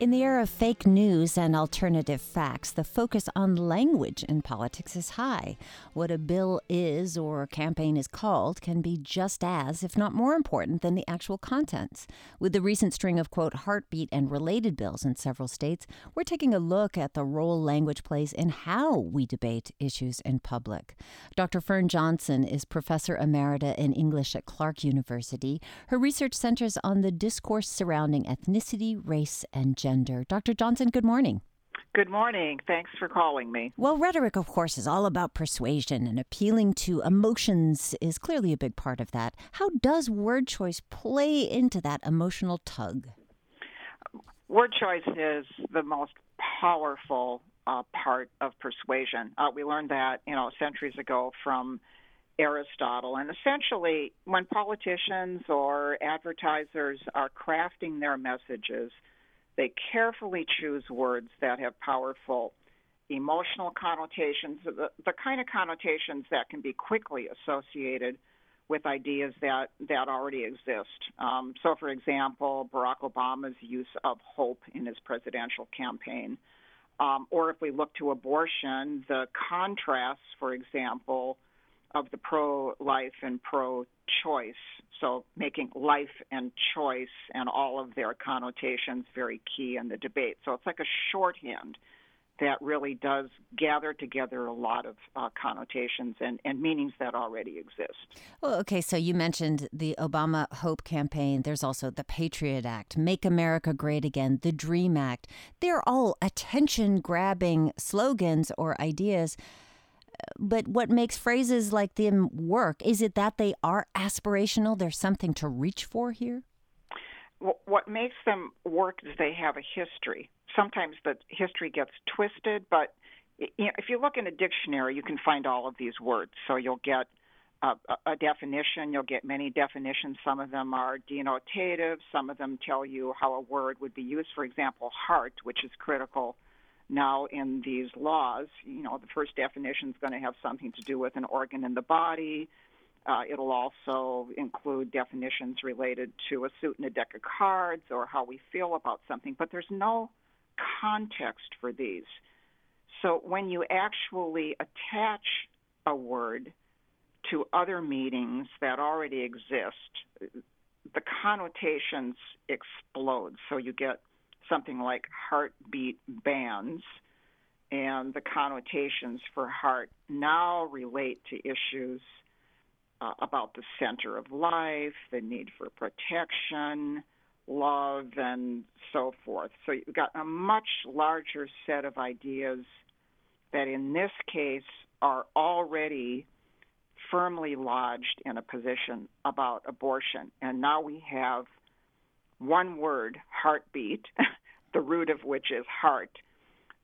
In the era of fake news and alternative facts, the focus on language in politics is high. What a bill is or campaign is called can be just as, if not more important, than the actual contents. With the recent string of, quote, heartbeat and related bills in several states, we're taking a look at the role language plays in how we debate issues in public. Dr. Fern Johnson is professor emerita in English at Clark University. Her research centers on the discourse surrounding ethnicity, race, and gender. Dr. Johnson, good morning. Good morning. Thanks for calling me. Well, rhetoric, of course, is all about persuasion, and appealing to emotions is clearly a big part of that. How does word choice play into that emotional tug? Word choice is the most powerful uh, part of persuasion. Uh, we learned that, you know, centuries ago from Aristotle. And essentially, when politicians or advertisers are crafting their messages, they carefully choose words that have powerful emotional connotations, the, the kind of connotations that can be quickly associated with ideas that, that already exist. Um, so, for example, Barack Obama's use of hope in his presidential campaign. Um, or if we look to abortion, the contrasts, for example, of the pro life and pro choice. So making life and choice and all of their connotations very key in the debate. So it's like a shorthand that really does gather together a lot of uh, connotations and, and meanings that already exist. Well, okay, so you mentioned the Obama Hope campaign. There's also the Patriot Act, Make America Great Again, the Dream Act. They're all attention grabbing slogans or ideas but what makes phrases like them work? Is it that they are aspirational? There's something to reach for here? What makes them work is they have a history. Sometimes the history gets twisted, but if you look in a dictionary, you can find all of these words. So you'll get a, a definition, you'll get many definitions. Some of them are denotative, some of them tell you how a word would be used. For example, heart, which is critical now in these laws. You know, the first definition is going to have something to do with an organ in the body. Uh, it'll also include definitions related to a suit and a deck of cards or how we feel about something, but there's no context for these. So when you actually attach a word to other meanings that already exist, the connotations explode. So you get something like heartbeat bands, and the connotations for heart now relate to issues uh, about the center of life, the need for protection, love, and so forth. So you've got a much larger set of ideas that, in this case, are already firmly lodged in a position about abortion. And now we have one word, heartbeat, the root of which is heart,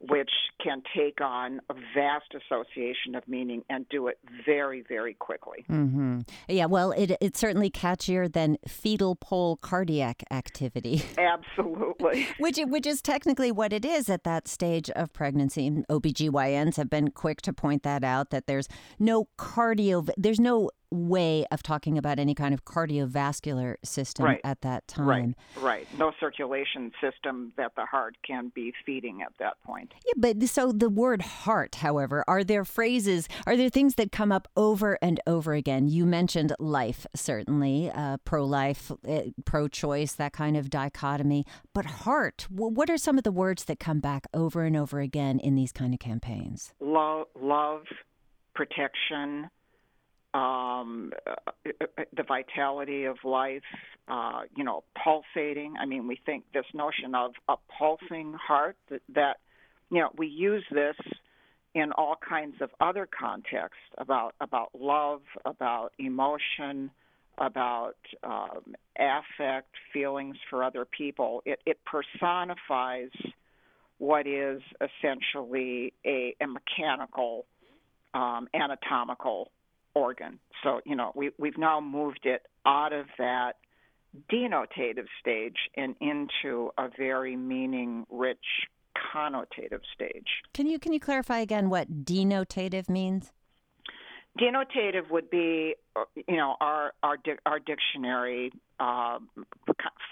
which can take on a vast association of meaning and do it very, very quickly. Mm-hmm. Yeah, well, it, it's certainly catchier than fetal pole cardiac activity. Absolutely. which, which is technically what it is at that stage of pregnancy. And OBGYNs have been quick to point that out that there's no cardio, there's no way of talking about any kind of cardiovascular system right. at that time. Right, right. No circulation system that the heart can be feeding at that point. Yeah, but so the word heart, however, are there phrases, are there things that come up over and over again? You mentioned life, certainly, uh, pro life, uh, pro choice, that kind of dichotomy. But heart, what are some of the words that come back over and over again in these kind of campaigns? Love, love protection um, the vitality of life, uh, you know, pulsating. I mean, we think this notion of a pulsing heart that, that, you know, we use this in all kinds of other contexts about about love, about emotion, about um, affect, feelings for other people. It, it personifies what is essentially a, a mechanical, um, anatomical organ. So, you know, we, we've now moved it out of that denotative stage and into a very meaning rich connotative stage. Can you can you clarify again what denotative means? Denotative would be, uh, you know, our our our dictionary uh,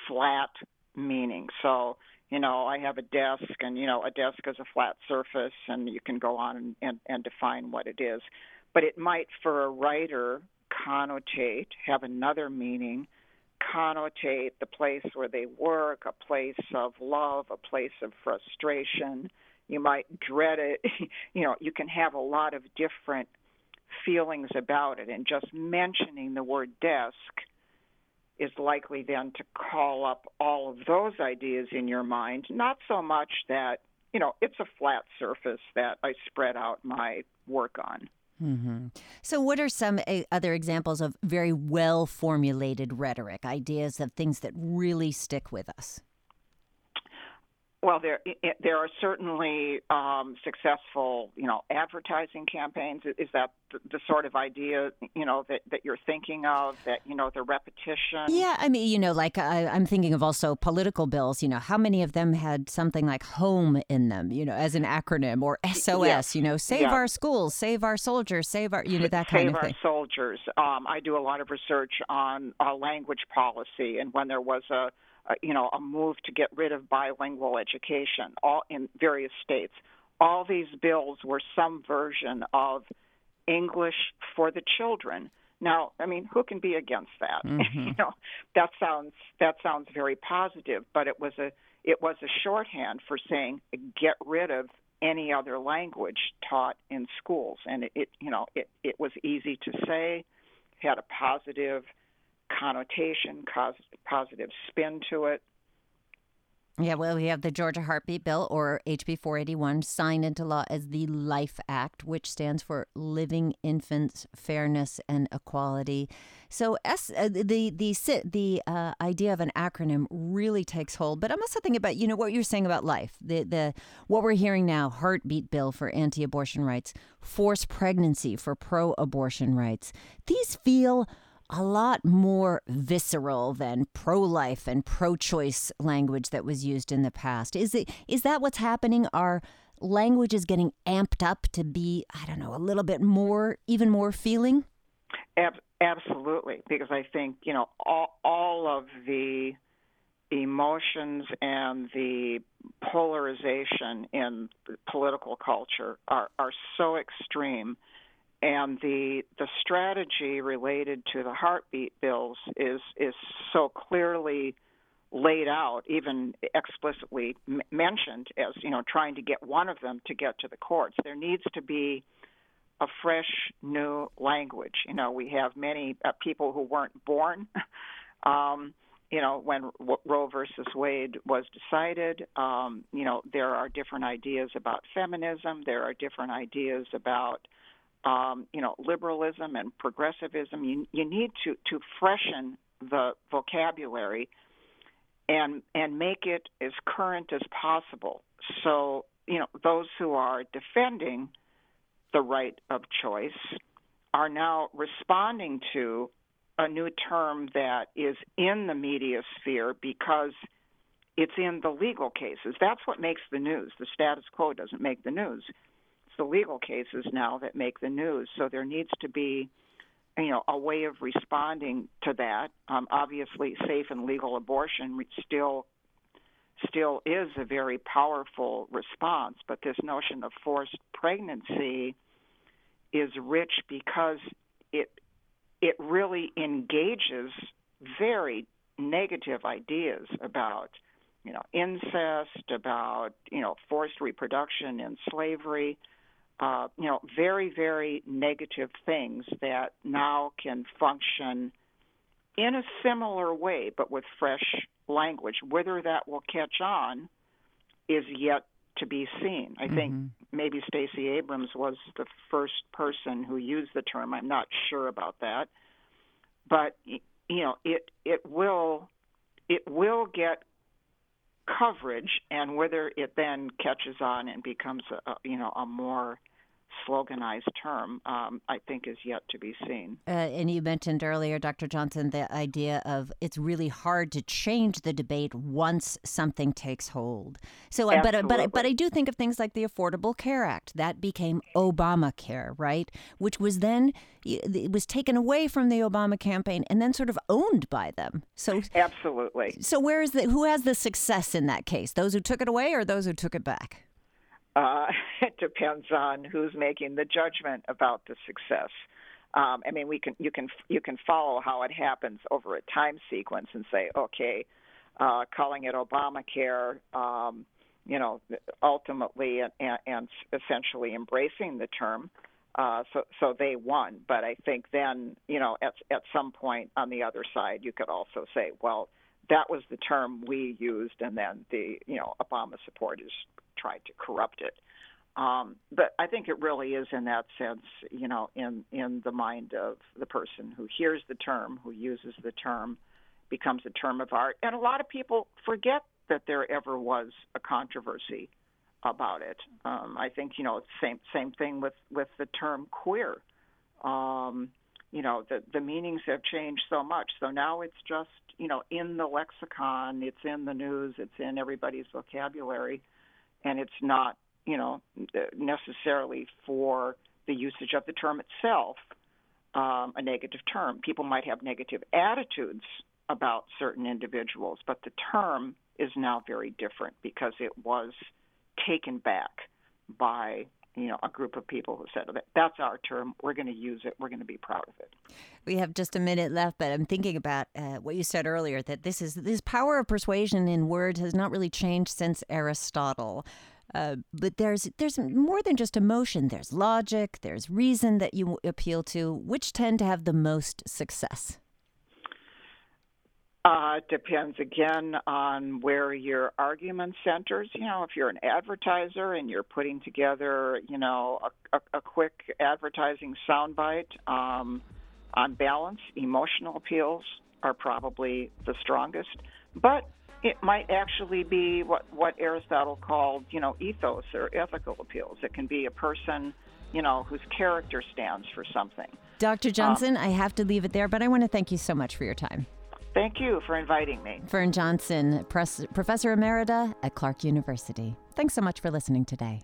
flat meaning. So, you know, I have a desk, and you know, a desk is a flat surface, and you can go on and, and, and define what it is. But it might, for a writer, connotate, have another meaning, connotate the place where they work, a place of love, a place of frustration. You might dread it. you know, you can have a lot of different feelings about it, and just mentioning the word desk is likely then to call up all of those ideas in your mind. Not so much that, you know, it's a flat surface that I spread out my work on. Mm-hmm. So, what are some uh, other examples of very well formulated rhetoric, ideas of things that really stick with us? Well, there there are certainly um, successful, you know, advertising campaigns. Is that the, the, sort of idea, you know, that, that you're thinking of? That you know, the repetition. Yeah, I mean, you know, like I, I'm thinking of also political bills. You know, how many of them had something like "home" in them? You know, as an acronym, or SOS. Yes. You know, save our schools, save our soldiers, save our, you know, that kind of thing. Save our soldiers. Um, I do a lot of research on uh, language policy, and when there was a uh, you know, a move to get rid of bilingual education all in various states. All these bills were some version of English for the children. Now, I mean, who can be against that? Mm-hmm. you know, that sounds that sounds very positive, but it was a it was a shorthand for saying get rid of any other language taught in schools, and it, it you know it it was easy to say, had a positive connotation, positive spin to it. Yeah, well, we have the Georgia Heartbeat Bill, or HB 481, signed into law as the LIFE Act, which stands for Living Infants, Fairness, and Equality. So, S, uh, the the the uh, idea of an acronym really takes hold. But I'm also thinking about, you know, what you're saying about life. The the what we're hearing now: Heartbeat Bill for anti-abortion rights, forced pregnancy for pro-abortion rights. These feel a lot more visceral than pro-life and pro-choice language that was used in the past. Is it is that what's happening? Our language is getting amped up to be, I don't know, a little bit more, even more feeling? Ab- absolutely, because I think you know all all of the emotions and the polarization in political culture are are so extreme and the the strategy related to the heartbeat bills is is so clearly laid out, even explicitly m- mentioned as you know trying to get one of them to get to the courts. There needs to be a fresh new language. You know, we have many uh, people who weren't born. um, you know, when Roe versus Wade was decided, um, you know, there are different ideas about feminism. There are different ideas about um, you know, liberalism and progressivism. You you need to to freshen the vocabulary and and make it as current as possible. So you know, those who are defending the right of choice are now responding to a new term that is in the media sphere because it's in the legal cases. That's what makes the news. The status quo doesn't make the news the legal cases now that make the news. So there needs to be, you know, a way of responding to that. Um, obviously, safe and legal abortion still still is a very powerful response, but this notion of forced pregnancy is rich because it it really engages very negative ideas about you know incest about you know forced reproduction and slavery uh, you know, very, very negative things that now can function in a similar way, but with fresh language. Whether that will catch on is yet to be seen. I mm-hmm. think maybe Stacey Abrams was the first person who used the term. I'm not sure about that, but you know, it it will it will get coverage, and whether it then catches on and becomes a, you know a more sloganized term, um, I think is yet to be seen. Uh, and you mentioned earlier, Dr. Johnson, the idea of it's really hard to change the debate once something takes hold. So, uh, but, uh, but but I do think of things like the Affordable Care Act that became Obamacare, right? Which was then it was taken away from the Obama campaign and then sort of owned by them. So absolutely. So where is the who has the success in that case? Those who took it away or those who took it back? Uh, it depends on who's making the judgment about the success. Um, I mean, we can you can you can follow how it happens over a time sequence and say, okay, uh, calling it Obamacare, um, you know, ultimately and, and essentially embracing the term. Uh, so so they won, but I think then you know at at some point on the other side you could also say, well, that was the term we used, and then the you know Obama supporters tried to corrupt it. Um, but I think it really is in that sense, you know, in in the mind of the person who hears the term, who uses the term, becomes a term of art, and a lot of people forget that there ever was a controversy about it. Um, I think you know same same thing with with the term queer. Um, you know the the meanings have changed so much. So now it's just you know in the lexicon, it's in the news, it's in everybody's vocabulary, and it's not you know necessarily for the usage of the term itself um, a negative term. People might have negative attitudes about certain individuals, but the term is now very different because it was taken back by you know a group of people who said that that's our term. We're going to use it. We're going to be proud of it. We have just a minute left but i'm thinking about uh, what you said earlier that this is this power of persuasion in words has not really changed since aristotle. Uh, but there's there's more than just emotion. There's logic. There's reason that you appeal to which tend to have the most success uh, depends again on where your argument centers. You know, if you're an advertiser and you're putting together, you know, a, a, a quick advertising soundbite, um, on balance, emotional appeals are probably the strongest. But it might actually be what, what Aristotle called, you know, ethos or ethical appeals. It can be a person, you know, whose character stands for something. Dr. Johnson, um, I have to leave it there, but I want to thank you so much for your time. Thank you for inviting me. Fern Johnson, Professor Emerita at Clark University. Thanks so much for listening today.